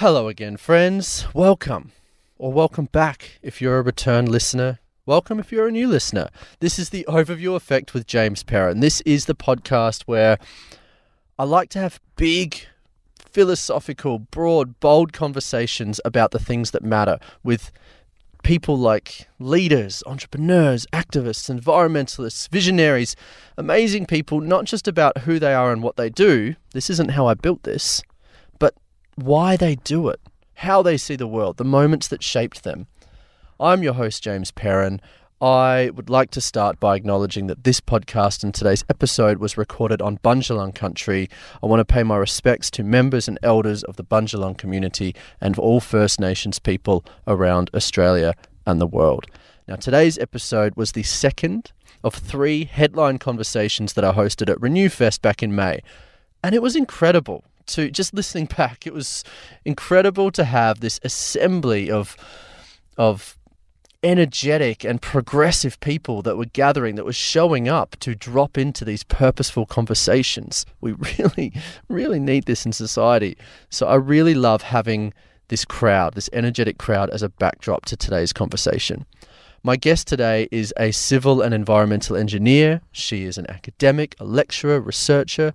Hello again, friends. Welcome, or welcome back if you're a return listener. Welcome if you're a new listener. This is the Overview Effect with James Perrin. This is the podcast where I like to have big, philosophical, broad, bold conversations about the things that matter with people like leaders, entrepreneurs, activists, environmentalists, visionaries, amazing people, not just about who they are and what they do. This isn't how I built this, why they do it, how they see the world, the moments that shaped them. I'm your host, James Perrin. I would like to start by acknowledging that this podcast and today's episode was recorded on Bundjalung country. I want to pay my respects to members and elders of the Bundjalung community and all First Nations people around Australia and the world. Now, today's episode was the second of three headline conversations that I hosted at Renewfest back in May. And it was incredible to just listening back. It was incredible to have this assembly of of energetic and progressive people that were gathering, that were showing up to drop into these purposeful conversations. We really, really need this in society. So I really love having this crowd, this energetic crowd, as a backdrop to today's conversation. My guest today is a civil and environmental engineer. She is an academic, a lecturer, researcher,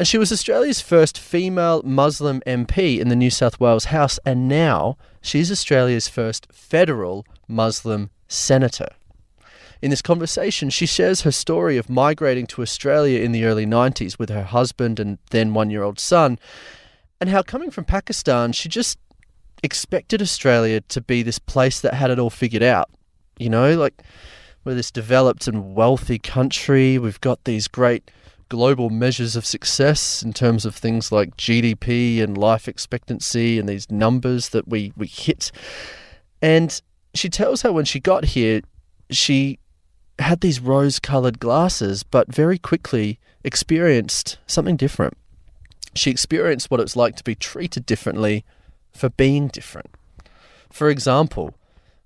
and she was Australia's first female Muslim MP in the New South Wales House, and now she's Australia's first federal Muslim senator. In this conversation, she shares her story of migrating to Australia in the early 90s with her husband and then one year old son, and how coming from Pakistan, she just expected Australia to be this place that had it all figured out. You know, like we're this developed and wealthy country, we've got these great global measures of success in terms of things like GDP and life expectancy and these numbers that we, we hit. And she tells how when she got here, she had these rose colored glasses, but very quickly experienced something different. She experienced what it's like to be treated differently for being different. For example,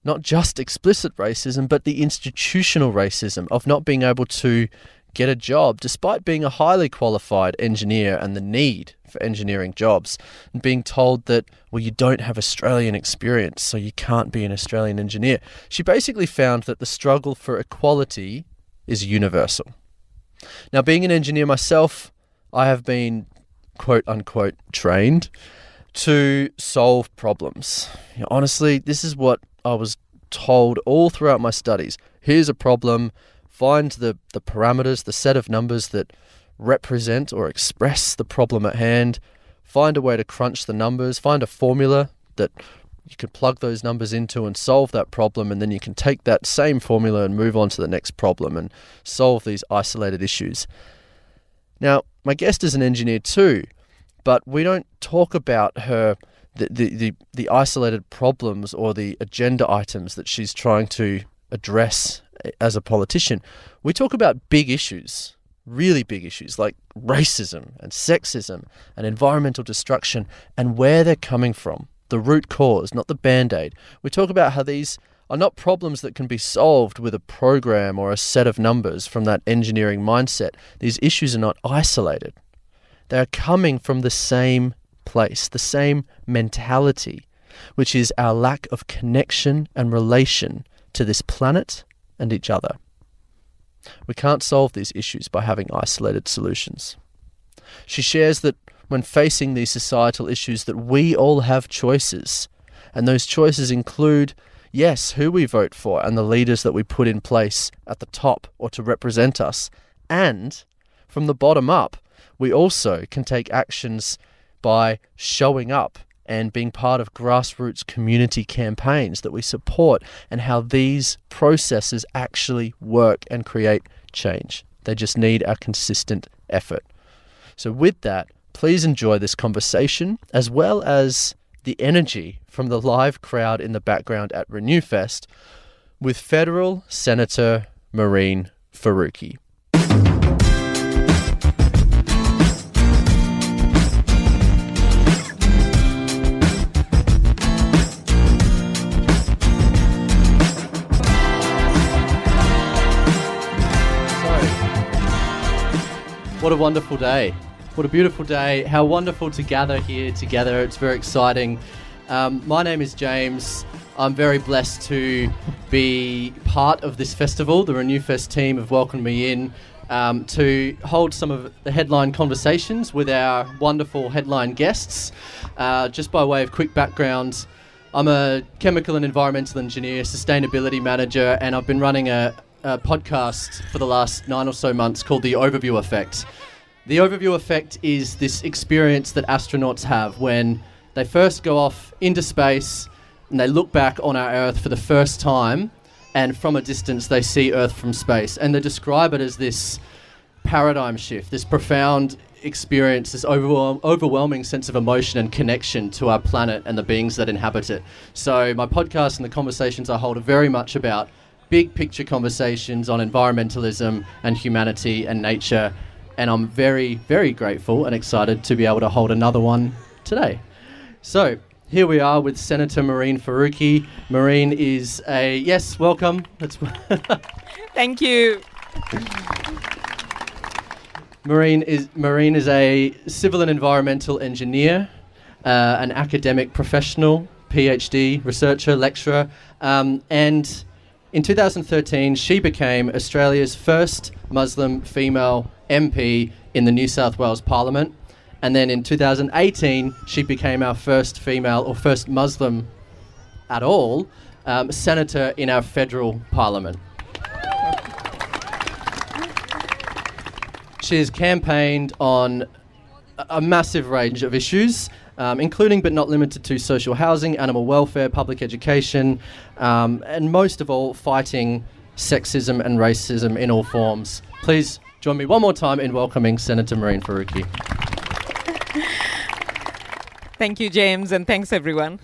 not just explicit racism, but the institutional racism of not being able to get a job despite being a highly qualified engineer and the need for engineering jobs and being told that well you don't have Australian experience so you can't be an Australian engineer. She basically found that the struggle for equality is universal. Now being an engineer myself I have been quote unquote trained to solve problems. You know, honestly this is what I was told all throughout my studies. Here's a problem find the, the parameters, the set of numbers that represent or express the problem at hand, find a way to crunch the numbers, find a formula that you can plug those numbers into and solve that problem, and then you can take that same formula and move on to the next problem and solve these isolated issues. Now, my guest is an engineer too, but we don't talk about her the, the, the, the isolated problems or the agenda items that she's trying to address as a politician, we talk about big issues, really big issues like racism and sexism and environmental destruction and where they're coming from, the root cause, not the band aid. We talk about how these are not problems that can be solved with a program or a set of numbers from that engineering mindset. These issues are not isolated, they are coming from the same place, the same mentality, which is our lack of connection and relation to this planet and each other. We can't solve these issues by having isolated solutions. She shares that when facing these societal issues that we all have choices, and those choices include yes, who we vote for and the leaders that we put in place at the top or to represent us, and from the bottom up, we also can take actions by showing up and being part of grassroots community campaigns that we support and how these processes actually work and create change. They just need our consistent effort. So, with that, please enjoy this conversation as well as the energy from the live crowd in the background at Renewfest with Federal Senator Mehreen Faruqi. What a wonderful day What a beautiful day. How wonderful to gather here together. It's very exciting. Um, my name is James. I'm very blessed to be part of this festival. The Renew Fest team have welcomed me in um, to hold some of the headline conversations with our wonderful headline guests. Uh, just by way of quick background, I'm a chemical and environmental engineer, sustainability manager, and I've been running a, a podcast for the last nine or so months called The Overview Effect. The Overview Effect is this experience that astronauts have when they first go off into space and they look back on our Earth for the first time, and from a distance they see Earth from space, and they describe it as this paradigm shift, this profound experience this overwhelm- overwhelming sense of emotion and connection to our planet and the beings that inhabit it. So, my podcast and the conversations I hold are very much about big picture conversations on environmentalism and humanity and nature. And I'm very, very grateful and excited to be able to hold another one today. So, here we are with Senator Mehreen Faruqi. Mehreen is a yes, welcome. Thank you. Mehreen is Mehreen is a civil and environmental engineer, uh, an academic professional, PhD, researcher, lecturer, um, and in 2013 she became Australia's first Muslim female MP in the New South Wales Parliament, and then in 2018 she became our first female or first Muslim at all um, senator in our federal parliament. She has campaigned on a massive range of issues, um, including but not limited to social housing, animal welfare, public education, um, and most of all, fighting sexism and racism in all forms. Please join me one more time in welcoming Senator Mehreen Faruqi. Thank you, James, and thanks everyone.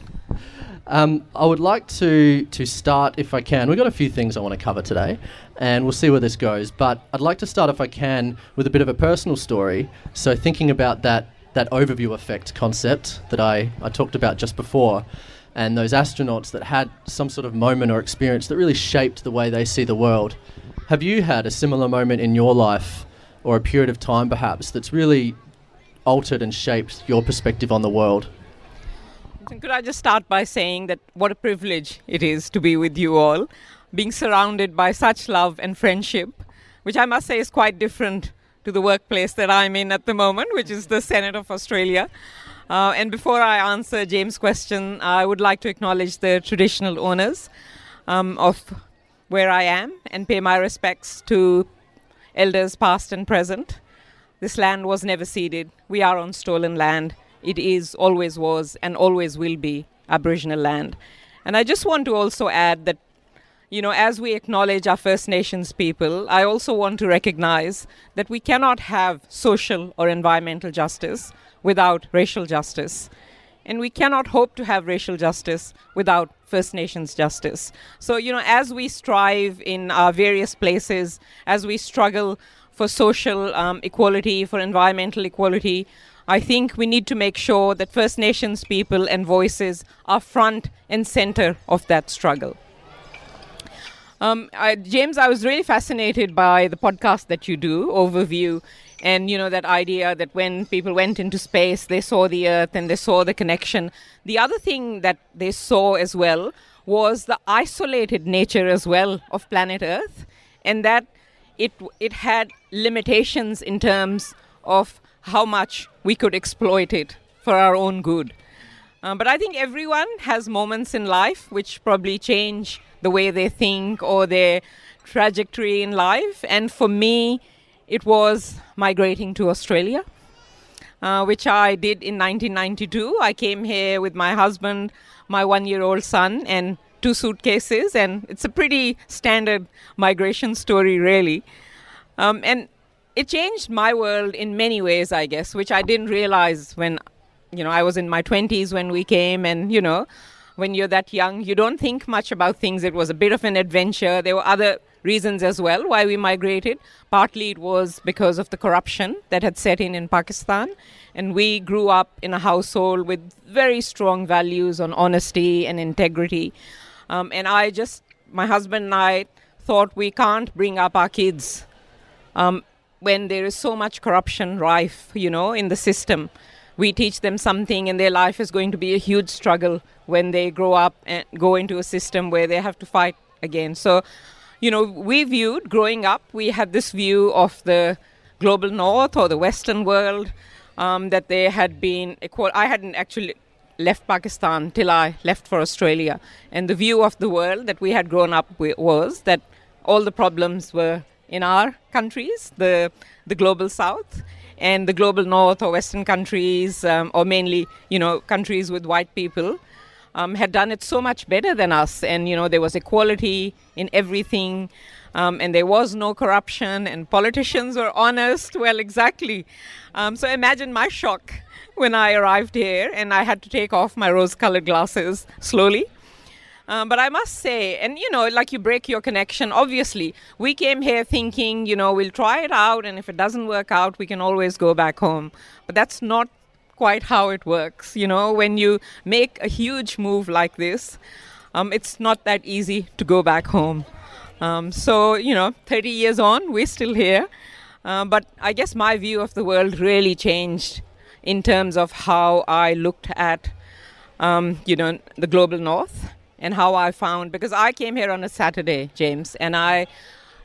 Um, I would like to to start, if I can. We've got a few things I want to cover today, and we'll see where this goes. But I'd like to start, if I can, with a bit of a personal story. So thinking about that that overview effect concept that I, I talked about just before, and those astronauts that had some sort of moment or experience that really shaped the way they see the world. Have you had a similar moment in your life, or a period of time perhaps, that's really altered and shaped your perspective on the world? Could I just start by saying that what a privilege it is to be with you all, being surrounded by such love and friendship, which I must say is quite different to the workplace that I'm in at the moment, which is the Senate of Australia. Uh, and before I answer James' question, I would like to acknowledge the traditional owners um, of where I am and pay my respects to elders past and present. This land was never ceded. We are on stolen land it is, always was, and always will be Aboriginal land. And I just want to also add that, you know, as we acknowledge our First Nations people, I also want to recognize that we cannot have social or environmental justice without racial justice. And we cannot hope to have racial justice without First Nations justice. So, you know, as we strive in our various places, as we struggle for social um, equality, for environmental equality, I think we need to make sure that First Nations people and voices are front and center of that struggle. Um, I, James, I was really fascinated by the podcast that you do, Overview, and you know that idea that when people went into space, they saw the Earth and they saw the connection. The other thing that they saw as well was the isolated nature as well of planet Earth, and that it it had limitations in terms of how much we could exploit it for our own good. Um, but I think everyone has moments in life which probably change the way they think or their trajectory in life. And for me, it was migrating to Australia, uh, which I did in 1992. I came here with my husband, my one year old son, and two suitcases. And it's a pretty standard migration story, really. Um, and it changed my world in many ways, I guess, which I didn't realize when, you know, I was in my 20s when we came. And, you know, when you're that young, you don't think much about things. It was a bit of an adventure. There were other reasons as well why we migrated. Partly it was because of the corruption that had set in in Pakistan. And we grew up in a household with very strong values on honesty and integrity. Um, and I just, my husband and I thought we can't bring up our kids um, when there is so much corruption rife, you know, in the system, we teach them something and their life is going to be a huge struggle when they grow up and go into a system where they have to fight again. So, you know, we viewed growing up, we had this view of the global north or the Western world um, that they had been equal. I hadn't actually left Pakistan till I left for Australia. And the view of the world that we had grown up with was that all the problems were in our countries, the, the global south, and the global north or western countries, um, or mainly, you know, countries with white people. Um, had done it so much better than us, and you know there was equality in everything, um, and there was no corruption, and politicians were honest. Well, exactly. Um, so imagine my shock when I arrived here and I had to take off my rose colored glasses slowly. Um, but I must say, and you know, like you break your connection, obviously, we came here thinking, you know, we'll try it out, and if it doesn't work out, we can always go back home. But that's not quite how it works. You know, when you make a huge move like this, um, it's not that easy to go back home. Um, so, you know, 30 years on, we're still here. Uh, but I guess my view of the world really changed in terms of how I looked at, um, you know, the global north and how I found because I came here on a Saturday, James, and I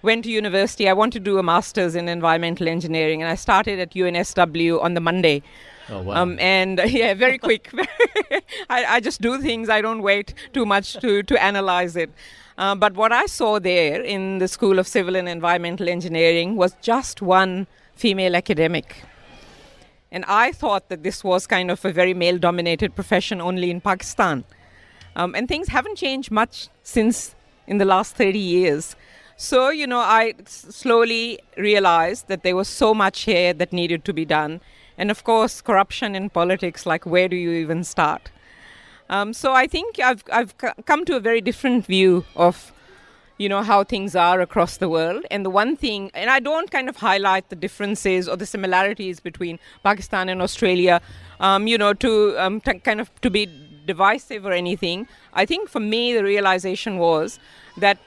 went to university. I wanted to do a master's in environmental engineering, and I started at UNSW on the Monday. Oh, wow. Um, and yeah, very quick. I, I, just do things. I don't wait too much to, to analyze it. Uh, but what I saw there in the School of Civil and Environmental Engineering was just one female academic. And I thought that this was kind of a very male dominated profession only in Pakistan. Um, and things haven't changed much since in the last 30 years. So, you know, I slowly realized that there was so much here that needed to be done. And of course, corruption in politics, like where do you even start? Um, so I think I've, I've come to a very different view of you know how things are across the world and the one thing and i don't kind of highlight the differences or the similarities between pakistan and australia um, you know to um, t- kind of to be divisive or anything i think for me the realization was that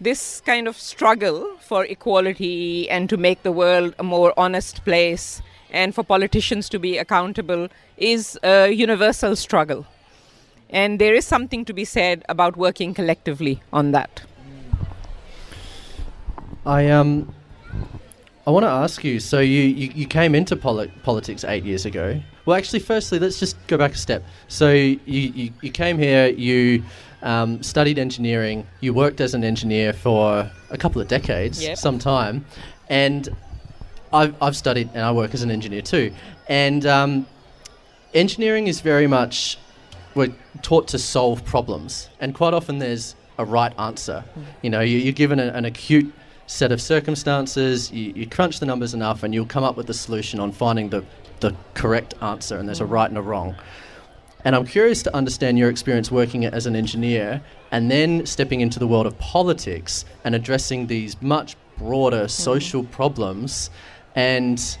this kind of struggle for equality and to make the world a more honest place and for politicians to be accountable is a universal struggle and there is something to be said about working collectively on that I um, I want to ask you. So you, you, you came into poli- politics eight years ago. Well, actually, firstly, let's just go back a step. So you you, you came here. You um, studied engineering. You worked as an engineer for a couple of decades, yep. some time, and I've I've studied and I work as an engineer too. And um, engineering is very much we're taught to solve problems, and quite often there's a right answer. Mm. You know, you, are given a, an acute set of circumstances, you, you, crunch the numbers enough, and you'll come up with the solution on finding the, the correct answer, and there's a right and a wrong. And I'm curious to understand your experience working as an engineer and then stepping into the world of politics and addressing these much broader mm. social problems and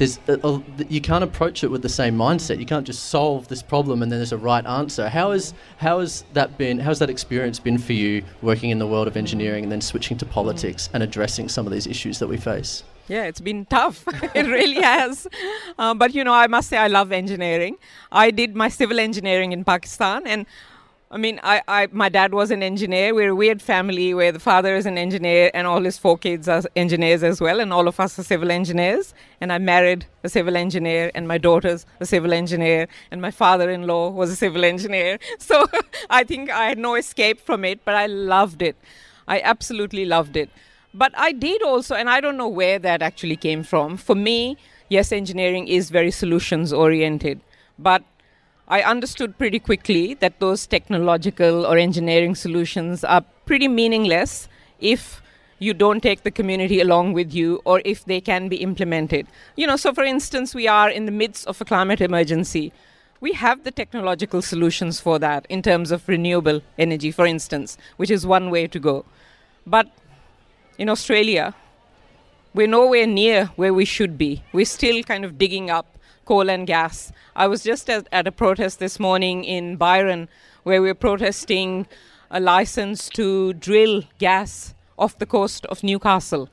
there's a, a, you can't approach it with the same mindset. You can't just solve this problem and then there's a right answer. How is how has that been? How's that experience been for you working in the world of engineering and then switching to politics and addressing some of these issues that we face? Yeah, it's been tough. it really has. Uh, but you know, I must say, I love engineering. I did my civil engineering in Pakistan, and I mean, I, I, my dad was an engineer. We're a weird family where the father is an engineer and all his four kids are engineers as well, and all of us are civil engineers. And I married a civil engineer, and my daughter's a civil engineer, and my father-in-law was a civil engineer. So I think I had no escape from it, but I loved it. I absolutely loved it. But I did also, and I don't know where that actually came from. For me, yes, engineering is very solutions oriented, but I understood pretty quickly that those technological or engineering solutions are pretty meaningless if you don't take the community along with you or if they can be implemented. You know, so for instance, we are in the midst of a climate emergency. We have the technological solutions for that in terms of renewable energy, for instance, which is one way to go. But in Australia, we're nowhere near where we should be. We're still kind of digging up coal and gas. I was just at, at a protest this morning in Byron where we we're protesting a license to drill gas off the coast of Newcastle.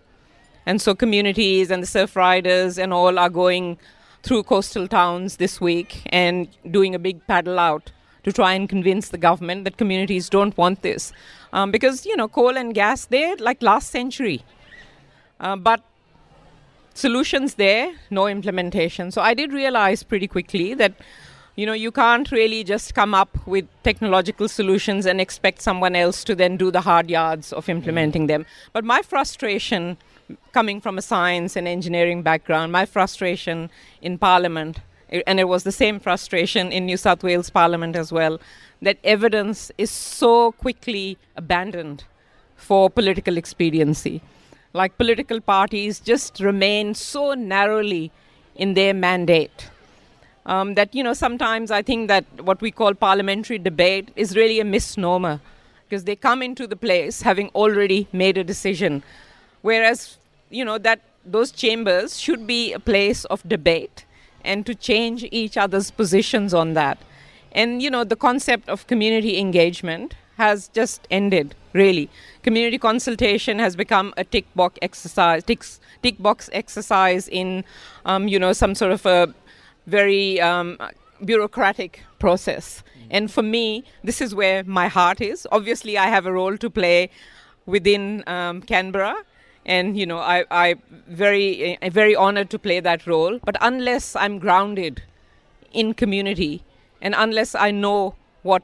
And so communities and the surf riders and all are going through coastal towns this week and doing a big paddle out to try and convince the government that communities don't want this. Um, because, you know, coal and gas, they're like last century. Uh, but solutions there, no implementation. So I did realize pretty quickly that you know you can't really just come up with technological solutions and expect someone else to then do the hard yards of implementing them. But my frustration coming from a science and engineering background, my frustration in parliament and it was the same frustration in New South Wales Parliament as well, that evidence is so quickly abandoned for political expediency like political parties just remain so narrowly in their mandate. Um, that you know sometimes I think that what we call parliamentary debate is really a misnomer because they come into the place having already made a decision, whereas you know that those chambers should be a place of debate and to change each other's positions on that. And you know the concept of community engagement has just ended really community consultation has become a tick box exercise tick, tick box exercise in um, you know some sort of a very um, bureaucratic process mm. and for me this is where my heart is obviously i have a role to play within um, canberra and you know I, I very uh, very honored to play that role. But unless i'm grounded in community and unless i know what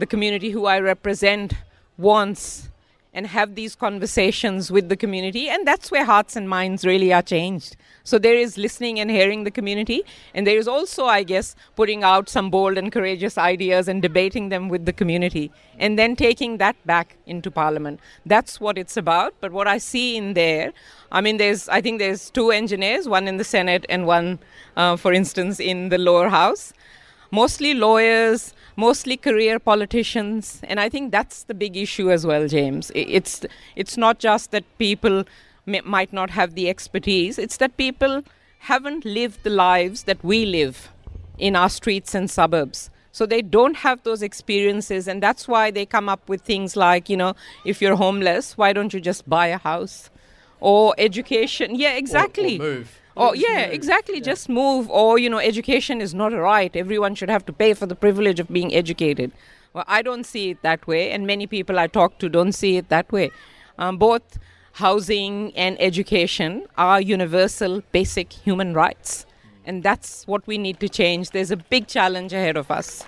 the community who I represent wants and have these conversations with the community. And that's where hearts and minds really are changed. So there is listening and hearing the community. And there is also, I guess, putting out some bold and courageous ideas and debating them with the community and then taking that back into Parliament. That's what it's about. But what I see in there, I mean, there's, I think there's two engineers, one in the Senate and one, uh, for instance, in the lower house. Mostly lawyers, mostly career politicians, and I think that's the big issue as well, James. It's it's not just that people may, might not have the expertise; it's that people haven't lived the lives that we live in our streets and suburbs. So they don't have those experiences, and that's why they come up with things like, you know, if you're homeless, why don't you just buy a house? Or education. Yeah, exactly. Or, or move Oh yeah, move. exactly. Yeah. Just move, or you know, education is not a right. Everyone should have to pay for the privilege of being educated. Well, I don't see it that way, and many people I talk to don't see it that way. Um, both housing and education are universal, basic human rights, and that's what we need to change. There's a big challenge ahead of us.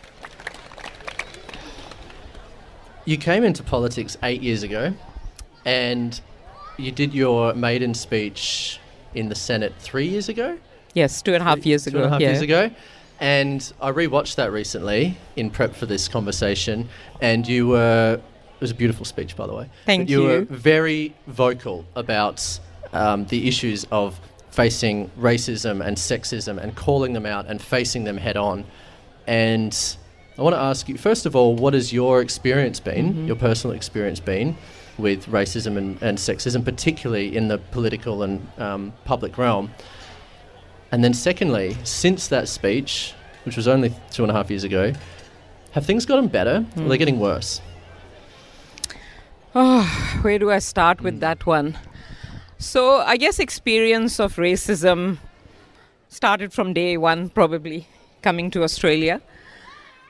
You came into politics eight years ago, and you did your maiden speech in the Senate three years ago. Yes, two and a half years ago. Two and a half yeah. years ago. And I rewatched that recently in prep for this conversation, and you were. It was a beautiful speech, by the way. Thank you. You were very vocal about um, the issues of facing racism and sexism and calling them out and facing them head on. And I want to ask you, first of all, what has your experience been, mm-hmm. your personal experience been with racism and, and sexism, particularly in the political and um, public realm. And then, secondly, since that speech, which was only two and a half years ago, have things gotten better mm. or are they hmm. getting worse? Oh, where do I start with mm. that one? So, I guess experience of racism started from day one, probably coming to Australia.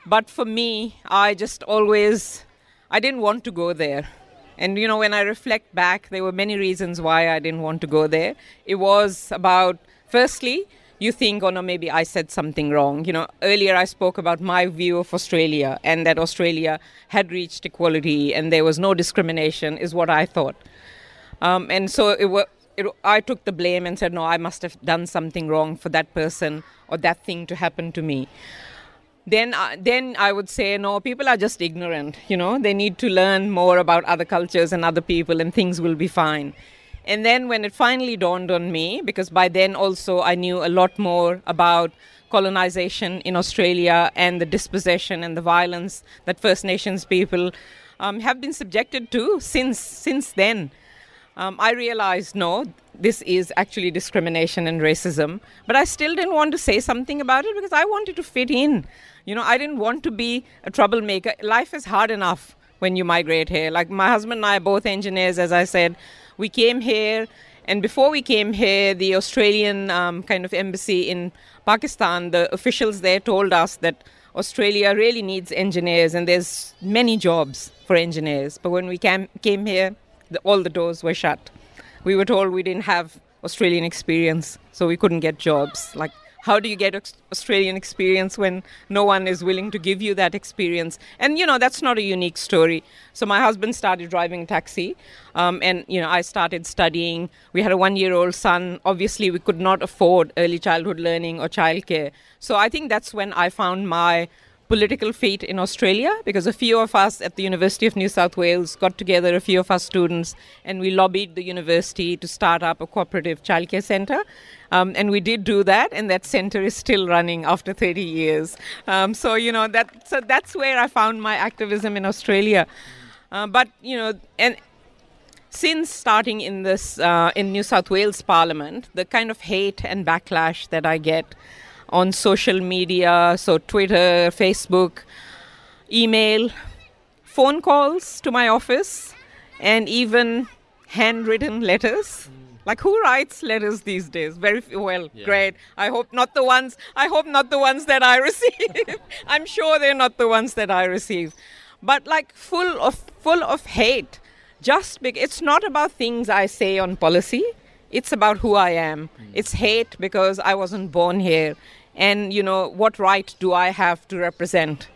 But for me, I just always, I didn't want to go there. And you know, when I reflect back, there were many reasons why I didn't want to go there. It was about, firstly, you think, oh no, maybe I said something wrong. You know, earlier I spoke about my view of Australia and that Australia had reached equality and there was no discrimination, is what I thought. Um, and so it was. It, I took the blame and said, no, I must have done something wrong for that person or that thing to happen to me then uh, then I would say no people are just ignorant you know they need to learn more about other cultures and other people and things will be fine and then when it finally dawned on me because by then also I knew a lot more about colonization in Australia and the dispossession and the violence that First Nations people um, have been subjected to since since then um, I realized no, this is actually discrimination and racism. But I still didn't want to say something about it because I wanted to fit in. You know, I didn't want to be a troublemaker. Life is hard enough when you migrate here. Like my husband and I are both engineers, as I said. We came here And before we came here, the Australian um, kind of embassy in Pakistan, the officials there told us that Australia really needs engineers and there's many jobs for engineers. But when we came, came here, the, all the doors were shut. We were told we didn't have Australian experience, so we couldn't get jobs. Like how do you get Australian experience when no one is willing to give you that experience? And you know that's not a unique story. So my husband started driving a taxi, um, and you know I started studying. We had a one-year-old son. Obviously, we could not afford early childhood learning or childcare. So I think that's when I found my political feet in Australia because a few of us at the University of New South Wales got together, a few of our students, and we lobbied the university to start up a cooperative childcare centre. Um, and we did do that, and that center is still running after 30 years. Um, so, you know, that, so that's where I found my activism in Australia. Uh, but, you know, and since starting in this uh, in New South Wales Parliament, the kind of hate and backlash that I get on social media, so Twitter, Facebook, email, phone calls to my office, and even handwritten letters. Like who writes letters these days? Very well, yeah. great. I hope not the ones. I hope not the ones that I receive. I'm sure they're not the ones that I receive, but like full of full of hate. Just because it's not about things I say on policy. It's about who I am. Mm. It's hate because I wasn't born here and you know what right do I have to represent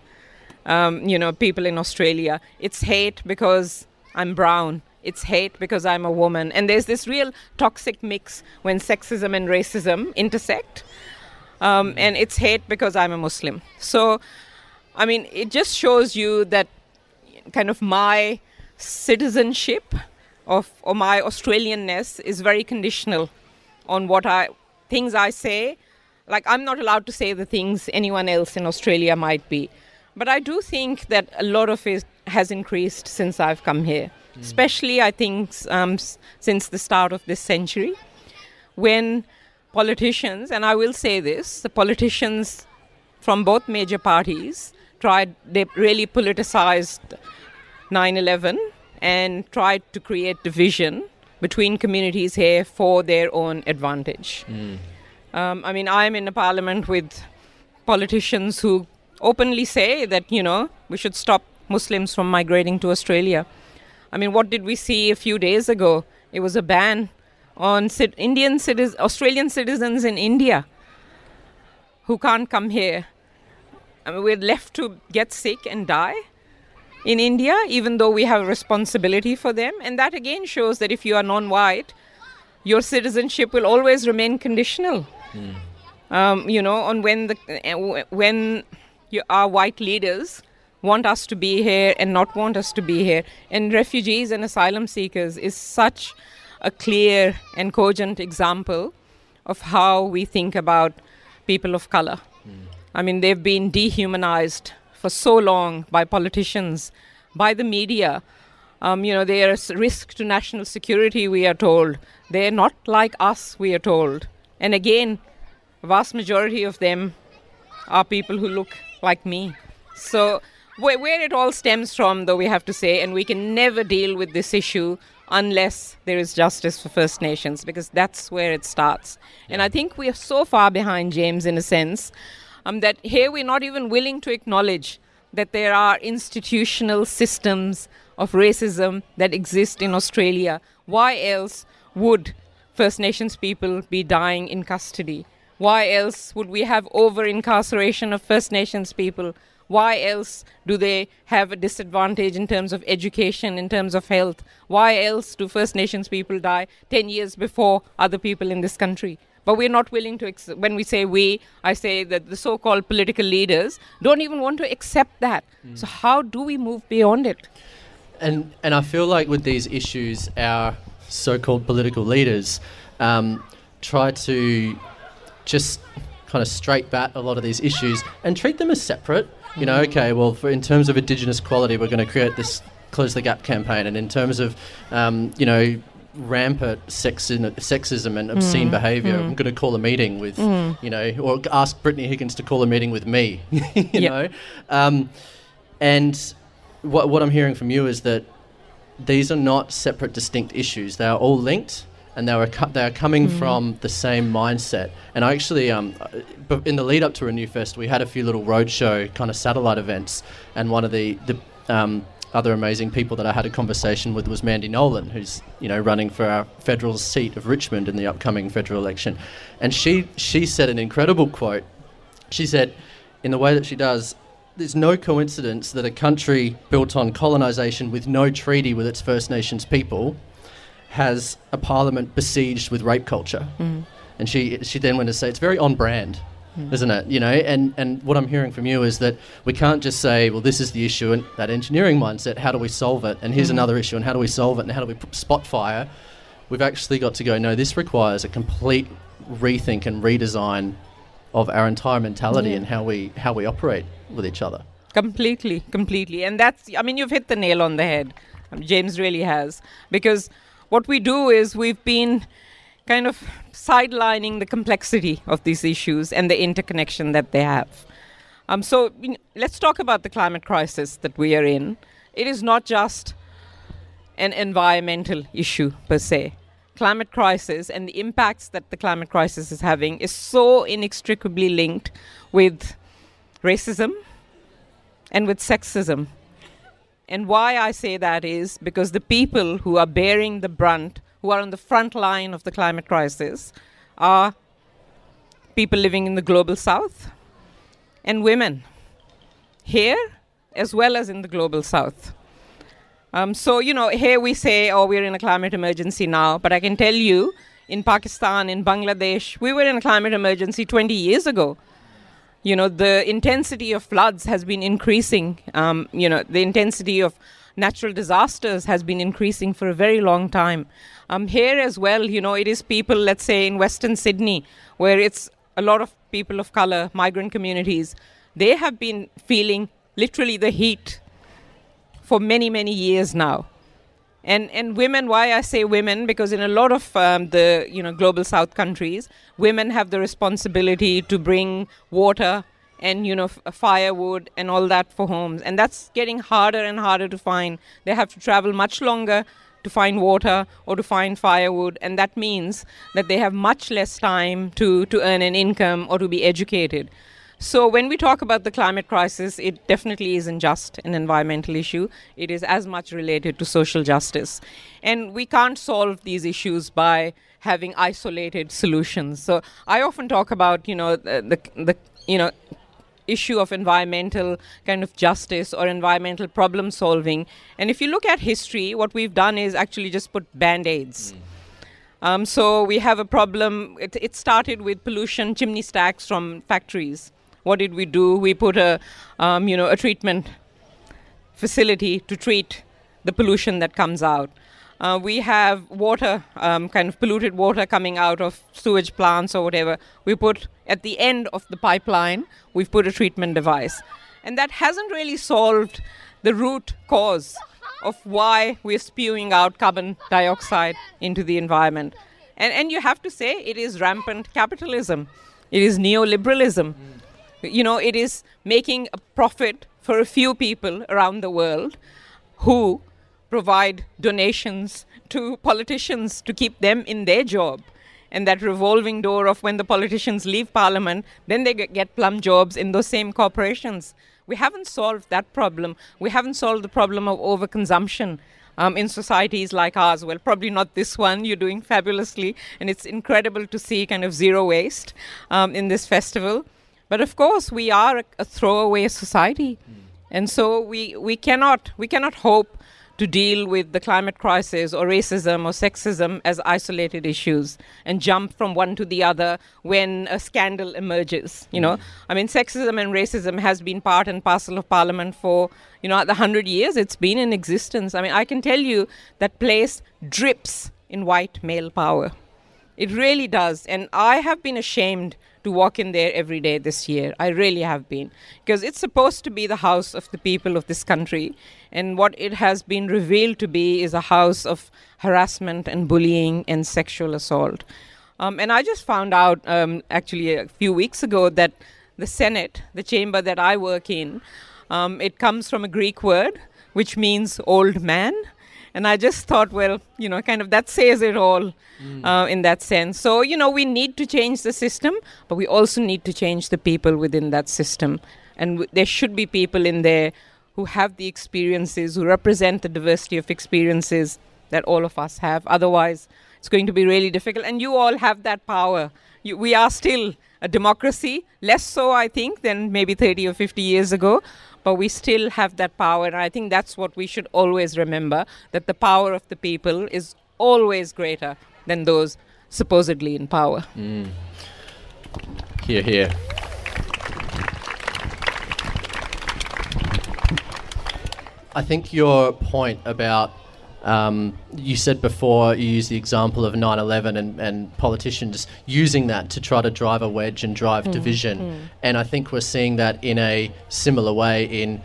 um, you know people in Australia? It's hate because I'm brown. It's hate because I'm a woman, and there's this real toxic mix when sexism and racism intersect, um, and it's hate because I'm a Muslim. So, I mean, it just shows you that kind of my citizenship of or my Australianness is very conditional on what I things I say like, I'm not allowed to say the things anyone else in Australia might be. But I do think that a lot of it has increased since I've come here, mm. especially, I think, um, since the start of this century, when politicians, and I will say this, the politicians from both major parties tried, they really politicized 9 11 and tried to create division between communities here for their own advantage. Mm. Um, I mean, I'm in a parliament with politicians who openly say that, you know, we should stop Muslims from migrating to Australia. I mean, what did we see a few days ago? It was a ban on Indian citizens, Australian citizens in India who can't come here. I mean, we're left to get sick and die in India, even though we have a responsibility for them. And that again shows that if you are non white, your citizenship will always remain conditional. Mm. Um, you know, on when the uh, when you, our white leaders want us to be here and not want us to be here, and refugees and asylum seekers is such a clear and cogent example of how we think about people of color. Mm. I mean, they've been dehumanized for so long by politicians, by the media. Um, you know, they are a risk to national security, we are told. They're not like us, we are told. And again, vast majority of them are people who look like me. So, where, where it all stems from, though, we have to say, and we can never deal with this issue unless there is justice for First Nations, because that's where it starts. And I think we are so far behind James in a sense um, that here we're not even willing to acknowledge that there are institutional systems of racism that exist in Australia. Why else would First Nations people be dying in custody? Why else would we have over incarceration of First Nations people? Why else do they have a disadvantage in terms of education, in terms of health? Why else do First Nations people die 10 years before other people in this country? But we're not willing to, ex- when we say we, I say that the so called political leaders don't even want to accept that. Mm. So, how do we move beyond it? And, and I feel like with these issues, our so called political leaders um, try to just kind of straight bat a lot of these issues and treat them as separate. You know, mm-hmm. okay, well, for, in terms of Indigenous equality, we're going to create this Close the Gap campaign, and in terms of, um, you know, rampant sexism, sexism and obscene mm. behaviour. Mm. I'm going to call a meeting with, mm. you know, or ask Brittany Higgins to call a meeting with me, you yep. know. Um, and what, what I'm hearing from you is that these are not separate, distinct issues. They are all linked and they were cu- they are coming from the same mindset. And I actually, um, in the lead up to Renew Fest, we had a few little roadshow kind of satellite events, and one of the the um, other amazing people that I had a conversation with was Mandy Nolan, who's you know running for our federal seat of Richmond in the upcoming federal election, and she she said an incredible quote. She said, in the way that she does. There's no coincidence that a country built on colonisation with no treaty with its First Nations people has a parliament besieged with rape culture. And she she then went to say it's very on brand, isn't it? You know, and and what I'm hearing from you is that we can't just say, well, this is the issue and that engineering mindset. How do we solve it? And here's another issue, and how do we solve it? And how do we spot fire? We've actually got to go. No, this requires a complete rethink and redesign of our entire mentality and how we how we operate with each other. Completely, completely. And that's, I mean, you've hit the nail on the head. Um, James really has. Because what we do is we've been kind of sidelining the complexity of these issues and the interconnection that they have. Um, so let's talk about the climate crisis that we are in. It is not just an environmental issue per se. Climate crisis and the impacts that the climate crisis is having is so inextricably linked with racism and with sexism. And why I say that is because the people who are bearing the brunt, who are on the front line of the climate crisis, are people living in the global south and women here as well as in the global south. Um, so, you know, here we say, oh, we're in a climate emergency now, but I can tell you in Pakistan, in Bangladesh, we were in a climate emergency 20 years ago you know the intensity of floods has been increasing. Um, you know the intensity of natural disasters has been increasing for a very long time. Um, here as well you know it is people let's say in western sydney where it's a lot of people of color migrant communities they have been feeling literally the heat for many many years now and and women why i say women because in a lot of um, the you know global south countries women have the responsibility to bring water and you know f- firewood and all that for homes. And that's getting harder and harder to find. They have to travel much longer to find water or to find firewood. And that means that they have much less time to to earn an income or to be educated so, when we talk about the climate crisis, it definitely isn't just an environmental issue. It is as much related to social justice. And we can't solve these issues by having isolated solutions. So, I often talk about, you know, the, the, the you know, issue of environmental kind of justice or environmental problem solving. And if you look at history, what we've done is actually just put band aids. Um, so we have a problem. It, it started with pollution, chimney stacks from factories. What did we do? We put a, um, you know, a treatment facility to treat the pollution that comes out. Uh, we have water, um, kind of polluted water coming out of sewage plants or whatever. We put at the end of the pipeline, we've put a treatment device. And that hasn't really solved the root cause of why we're spewing out carbon dioxide into the environment. And, and you have to say it is rampant capitalism, it is neoliberalism. You know, it is making a profit for a few people around the world who provide donations to politicians to keep them in their job. And that revolving door of when the politicians leave parliament, then they get- plum jobs in those same corporations. We haven't solved that problem. We haven't solved the problem of overconsumption um, in societies like ours. Well, probably not this one. You're doing fabulously, and it's incredible to see kind of zero waste um, in this festival. But of course, we are a, a throwaway society, hmm. and so we, we cannot we cannot hope to deal with the climate crisis or racism or sexism as isolated issues and jump from one to the other when a scandal emerges. You know, hmm. I mean, sexism and racism has been part and parcel of Parliament for you know the hundred years it's been in existence. I mean, I can tell you that place drips in white male power. It really does. And I have been ashamed to walk in there every day this year. I really have been. Because it's supposed to be the house of the people of this country. And what it has been revealed to be is a house of harassment and bullying and sexual assault. Um, and I just found out um, actually a few weeks ago that the Senate, the chamber that I work in, um, it comes from a Greek word which means old man. And I just thought, well, you know, kind of that says it all uh, in that sense. So, you know, we need to change the system, but we also need to change the people within that system. And w- there should be people in there who have the experiences, who represent the diversity of experiences that all of us have. Otherwise, it's going to be really difficult. And you all have that power. You, we are still a democracy, less so, I think, than maybe 30 or 50 years ago, but we still have that power. And I think that's what we should always remember that the power of the people is always greater than those supposedly in power. Here, here. I think your point about um, you said before you used the example of 9/11 and, and politicians using that to try to drive a wedge and drive hmm, division, hmm. and I think we're seeing that in a similar way in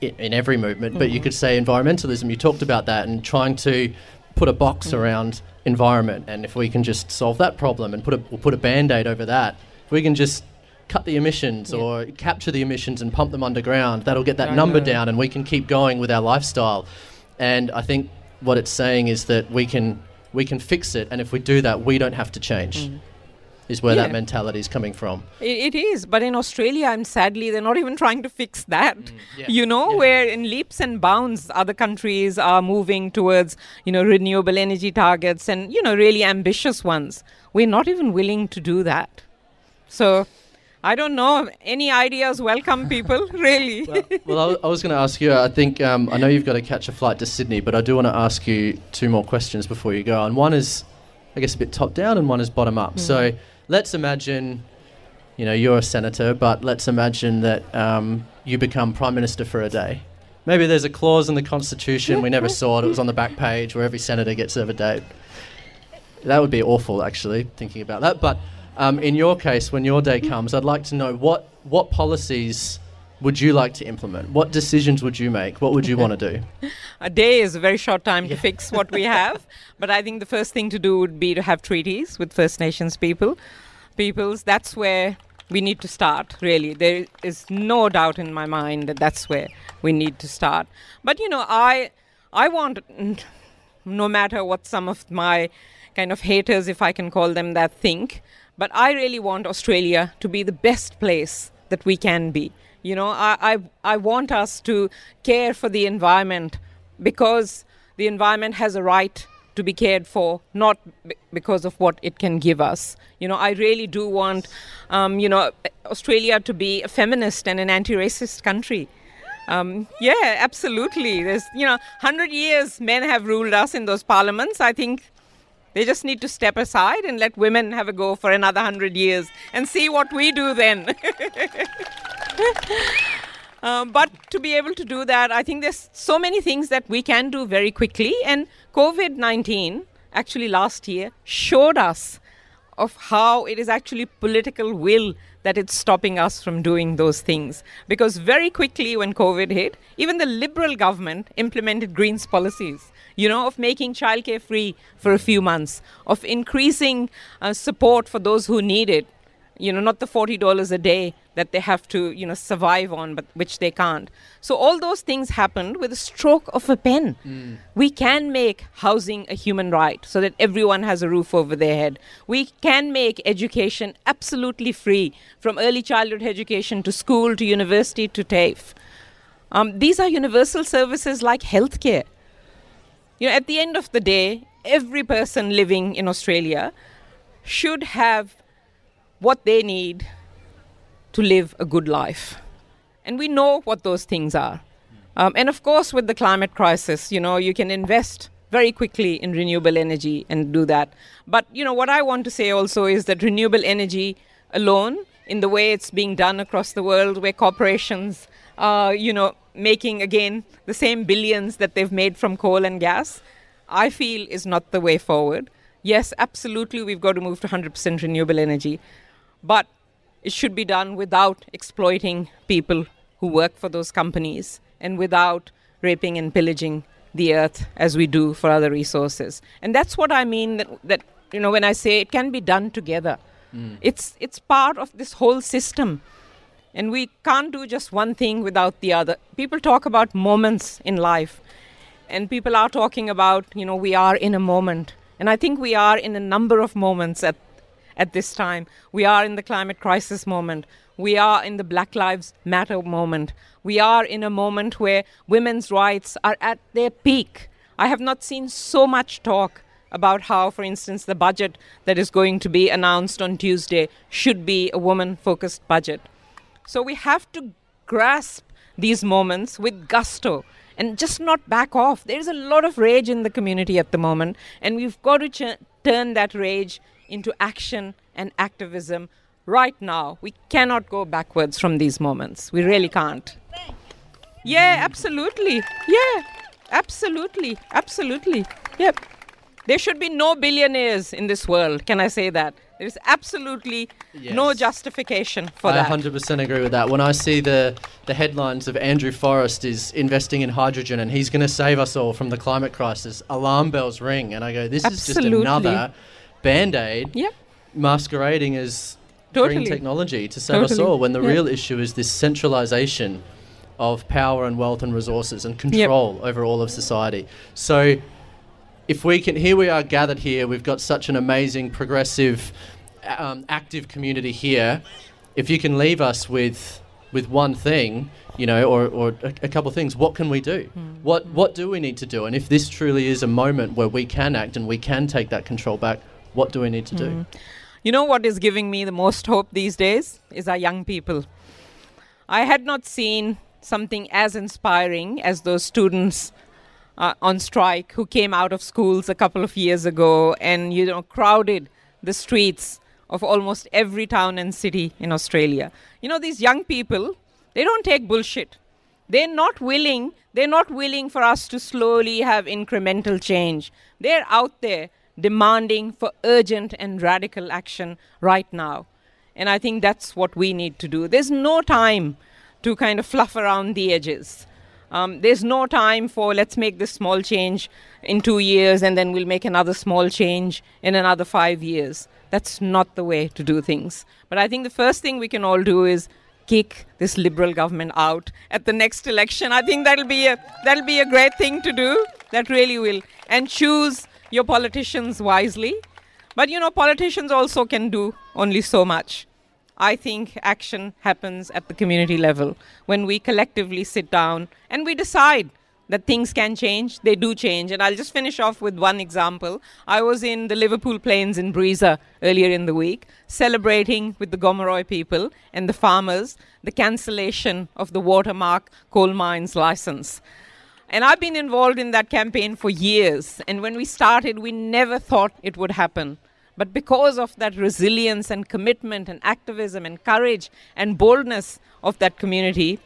in, in every movement. But you hmm. could say environmentalism. You talked about that and trying to put a box around environment, and if we can just solve that problem and put a we'll put a band-aid over that, if we can just cut the emissions Yeah. or capture the emissions and pump them underground, that'll get that I number know. down, and we can keep going with our lifestyle. And I think what it's saying is that we can we can fix it, and if we do that, we don't have to change. Mm. Is where that mentality is coming from. It, it is, but in Australia, and sadly, they're not even trying to fix that. Mm, yeah, You know, yeah. where in leaps and bounds, other countries are moving towards, you know, renewable energy targets and, you know, really ambitious ones. We're not even willing to do that. So, I don't know. Any ideas? Welcome, people. really. well, well, I, was going to ask you. I think um, I know you've got to catch a flight to Sydney, but I do want to ask you two more questions before you go. And one is, I guess, a bit top down, and one is bottom up. So let's imagine, you know, you're a senator, but let's imagine that um, you become prime minister for a day. Maybe there's a clause in the constitution we never saw it. It was on the back page where every senator gets a day. That would be awful, actually, thinking about that. But um, in your case, when your day comes, I'd like to know what what policies would you like to implement? What decisions would you make? What would you want to do? a day is a very short time to fix what we have. But I think the first thing to do would be to have treaties with First Nations people, peoples. That's where we need to start. Really, there is no doubt in my mind that that's where we need to start. But you know, I I want, no matter what some of my kind of haters, if I can call them that, think. But I really want Australia to be the best place that we can be. You know, I, I, I want us to care for the environment because the environment has a right to be cared for, not b- because of what it can give us. You know, I really do want, um, you know, Australia to be a feminist and an anti-racist country. Um, yeah, absolutely. There's, you know, hundred years men have ruled us in those parliaments. I think they just need to step aside and let women have a go for another hundred years and see what we do then. Um, but to be able to do that, I think there's so many things that we can do very quickly. And COVID 19, actually last year, showed us of how it is actually political will that it's stopping us from doing those things. Because very quickly, when COVID hit, even the Liberal government implemented Greens policies. You know, of making childcare free for a few months, of increasing uh, support for those who need it, you know not the $40 a day that they have to you know survive on but which they can't. So all those things happened with a stroke of a pen. We can make housing a human right so that everyone has a roof over their head. We can make education absolutely free from early childhood education to school to university to TAFE um, these are universal services like healthcare you know at the end of the day every person living in australia should have what they need to live a good life. And we know what those things are. Um, and of course, with the climate crisis, you know, you can invest very quickly in renewable energy and do that. But, you know, what I want to say also is that renewable energy alone, in the way it's being done across the world, where corporations are, you know, making again the same billions that they've made from coal and gas, I feel is not the way forward. Yes, absolutely, we've got to move to 100% renewable energy but it should be done without exploiting people who work for those companies and without raping and pillaging the earth as we do for other resources. And that's what i mean that, that you know when i say it can be done together. Hmm. It's it's part of this whole system and we can't do just one thing without the other people talk about moments in life and people are talking about, you know, we are in a moment. And I think we are in a number of moments at, at this time. We are in the climate crisis moment. We are in the Black Lives Matter moment. We are in a moment where women's rights are at their peak. I have not seen so much talk about how, for instance, the budget that is going to be announced on Tuesday should be a woman focused budget. So we have to grasp these moments with gusto and just not back off. There's a lot of rage in the community at the moment, and we've got to ch- turn that rage into action and activism right now. We cannot go backwards from these moments. We really can't. Yeah, absolutely. Yeah, absolutely. Absolutely. Yep. There should be no billionaires in this world. Can I say that? There's absolutely Yes. no justification for that. I 100% agree with that. When I see the, the headlines of Andrew Forrest is investing in hydrogen and he's going to save us all from the climate crisis, alarm bells ring. And I go, this is just another band aid Yep. masquerading as Totally. green technology to save us all when the Yeah. real issue is this centralization of power and wealth and resources and control over all of society. So if we can here we are gathered here we've got such an amazing progressive um, active community here. If you can leave us with with one thing you know or, or a, a couple of things what can we do? Hmm. What hmm. what do we need to do? And if this truly is a moment where we can act and we can take that control back what do we need to do? Hmm. You know what is giving me the most hope these days? Is our young people. I had not seen something as inspiring as those students uh, on strike who came out of schools a couple of years ago and you know crowded the streets of almost every town and city in Australia. You know these young people, they don't take bullshit. They're not willing, they're not willing for us to slowly have incremental change. They're out there demanding for urgent and radical action right now. And I think that's what we need to do. There's no time to kind of fluff around the edges. Um, there's no time for let's make this small change in two years and then we'll make another small change in another five years. That's not the way to do things. But I think the first thing we can all do is kick this liberal government out at the next election. I think that'll be a that'll be a great thing to do. That really will. And choose your politicians wisely. But you know, politicians also can do only so much. I think action happens at the community level when we collectively sit down and we decide that things can change. They do change. And I'll just finish off with one example. I was in the Liverpool Plains in Breeza earlier in the week, celebrating with the Gomeroi people and the farmers the cancellation of the Watermark coal mines license. And I've been involved in that campaign for years. And when we started, we never thought it would happen. But because of that resilience and commitment and activism and courage and boldness of that community,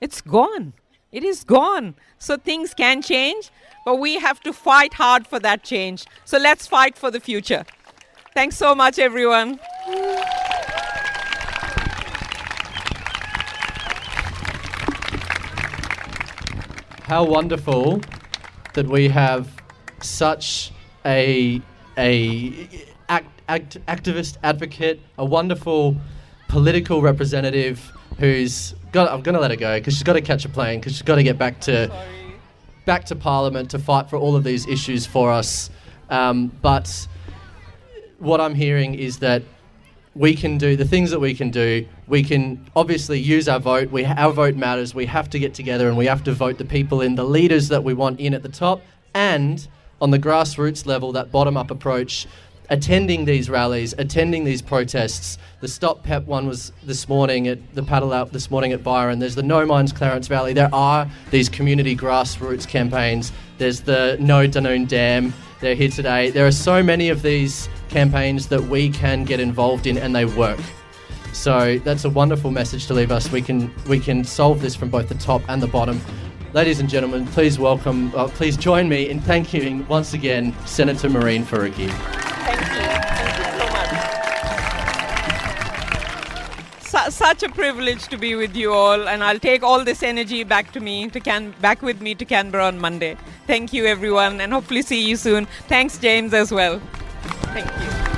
it's gone. It is gone. So things can change, but we have to fight hard for that change. So let's fight for the future. Thanks so much, everyone. how wonderful that we have such a a act, act, activist advocate, a wonderful political representative who's got. I'm going to let her go because she's got to catch a plane because she's got to get back to back to Parliament to fight for all of these issues for us. Um, but what I'm hearing is that we can do the things that we can do. We can obviously use our vote. We our vote matters. We have to get together and we have to vote the people in, the leaders that we want in at the top, and on the grassroots level, that bottom up approach. Attending these rallies, attending these protests. The Stop PEP one was this morning at the paddle out this morning at Byron. There's the No Mines Clarence Valley. There are these community grassroots campaigns. There's the No Dunoon Dam. They're here today. There are so many of these campaigns that we can get involved in and they work. So that's a wonderful message to leave us. We can we can solve this from both the top and the bottom. Ladies and gentlemen, please welcome, uh, please join me in thanking once again Senator Mehreen Faruqi. Thank you. Thank you so much. Su- such a privilege to be with you all, and I'll take all this energy back to me to Can- back with me to Canberra on Monday. Thank you, everyone, and hopefully see you soon. Thanks, James, as well. Thank you.